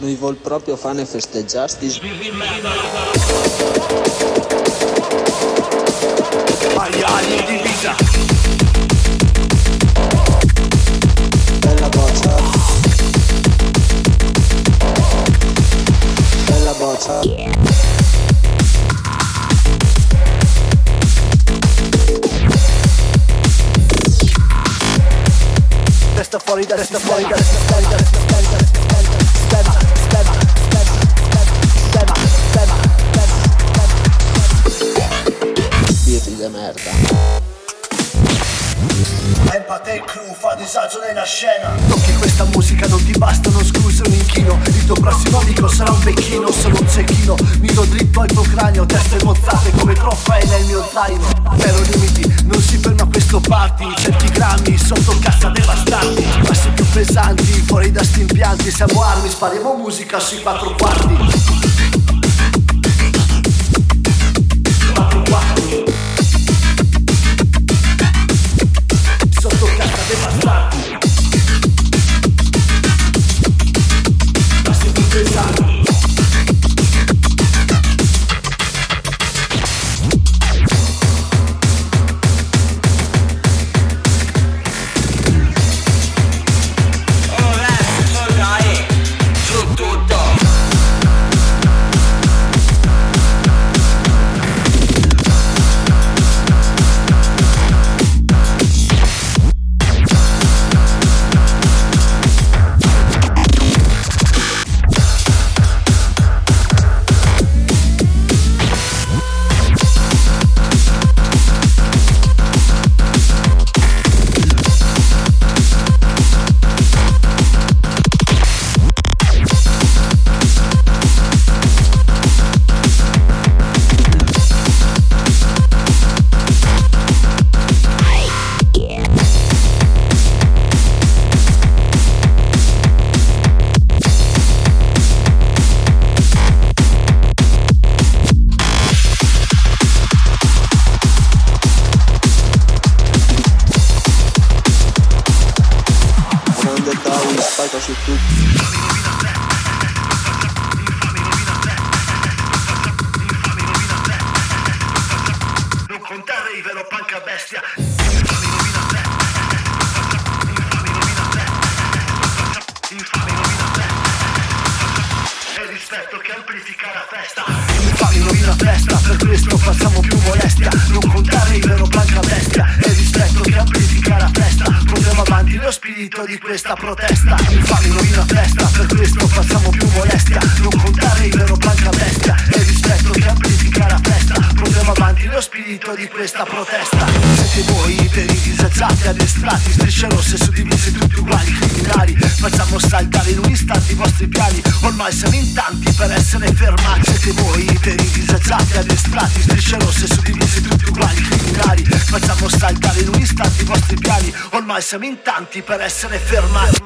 Noi vol proprio fare festeggiasti. Maiali in divisa Bella boccia. Bella boccia. Testa fuori, testa fuori, testa fuori, testa fuori, testa fuori Stema, stema, stema, stema, stema, Birri de merda. Empate e crew fa disagio nella scena. Tocchi questa musica non ti bastano scuse un inchino. Il tuo prossimo amico sarà un becchino Sono un cecchino. Miro dritto al tuo cranio Teste mozzate come trofei nel mio zaino. Zero limiti Non si ferma questo party Cerchi grammi sotto cassa devastanti Passi più pesanti Fuori da sti impianti Siamo armi Spariamo musica sui quattro quarti Spacca su tutti. Infami rovina la festa Per questo facciamo più molestia Non contare il vero punk spirito di questa protesta. Infami rovina festa Per questo facciamo più molestia Non contare il vero punk a bestia E rispetto che amplifica la festa. Portiamo avanti lo spirito di questa protesta. Siete voi i disagiati addestrati Strisce rosse suddivise tutti uguali criminali Facciamo saltare in un istante i vostri piani. Ormai siamo in tanti per essere fermati. Siete voi per i disagiati addestrati Strisce rosse suddivise tutti uguali criminali. Facciamo saltare in un istante i vostri piani. Ormai siamo in tanti per essere fermati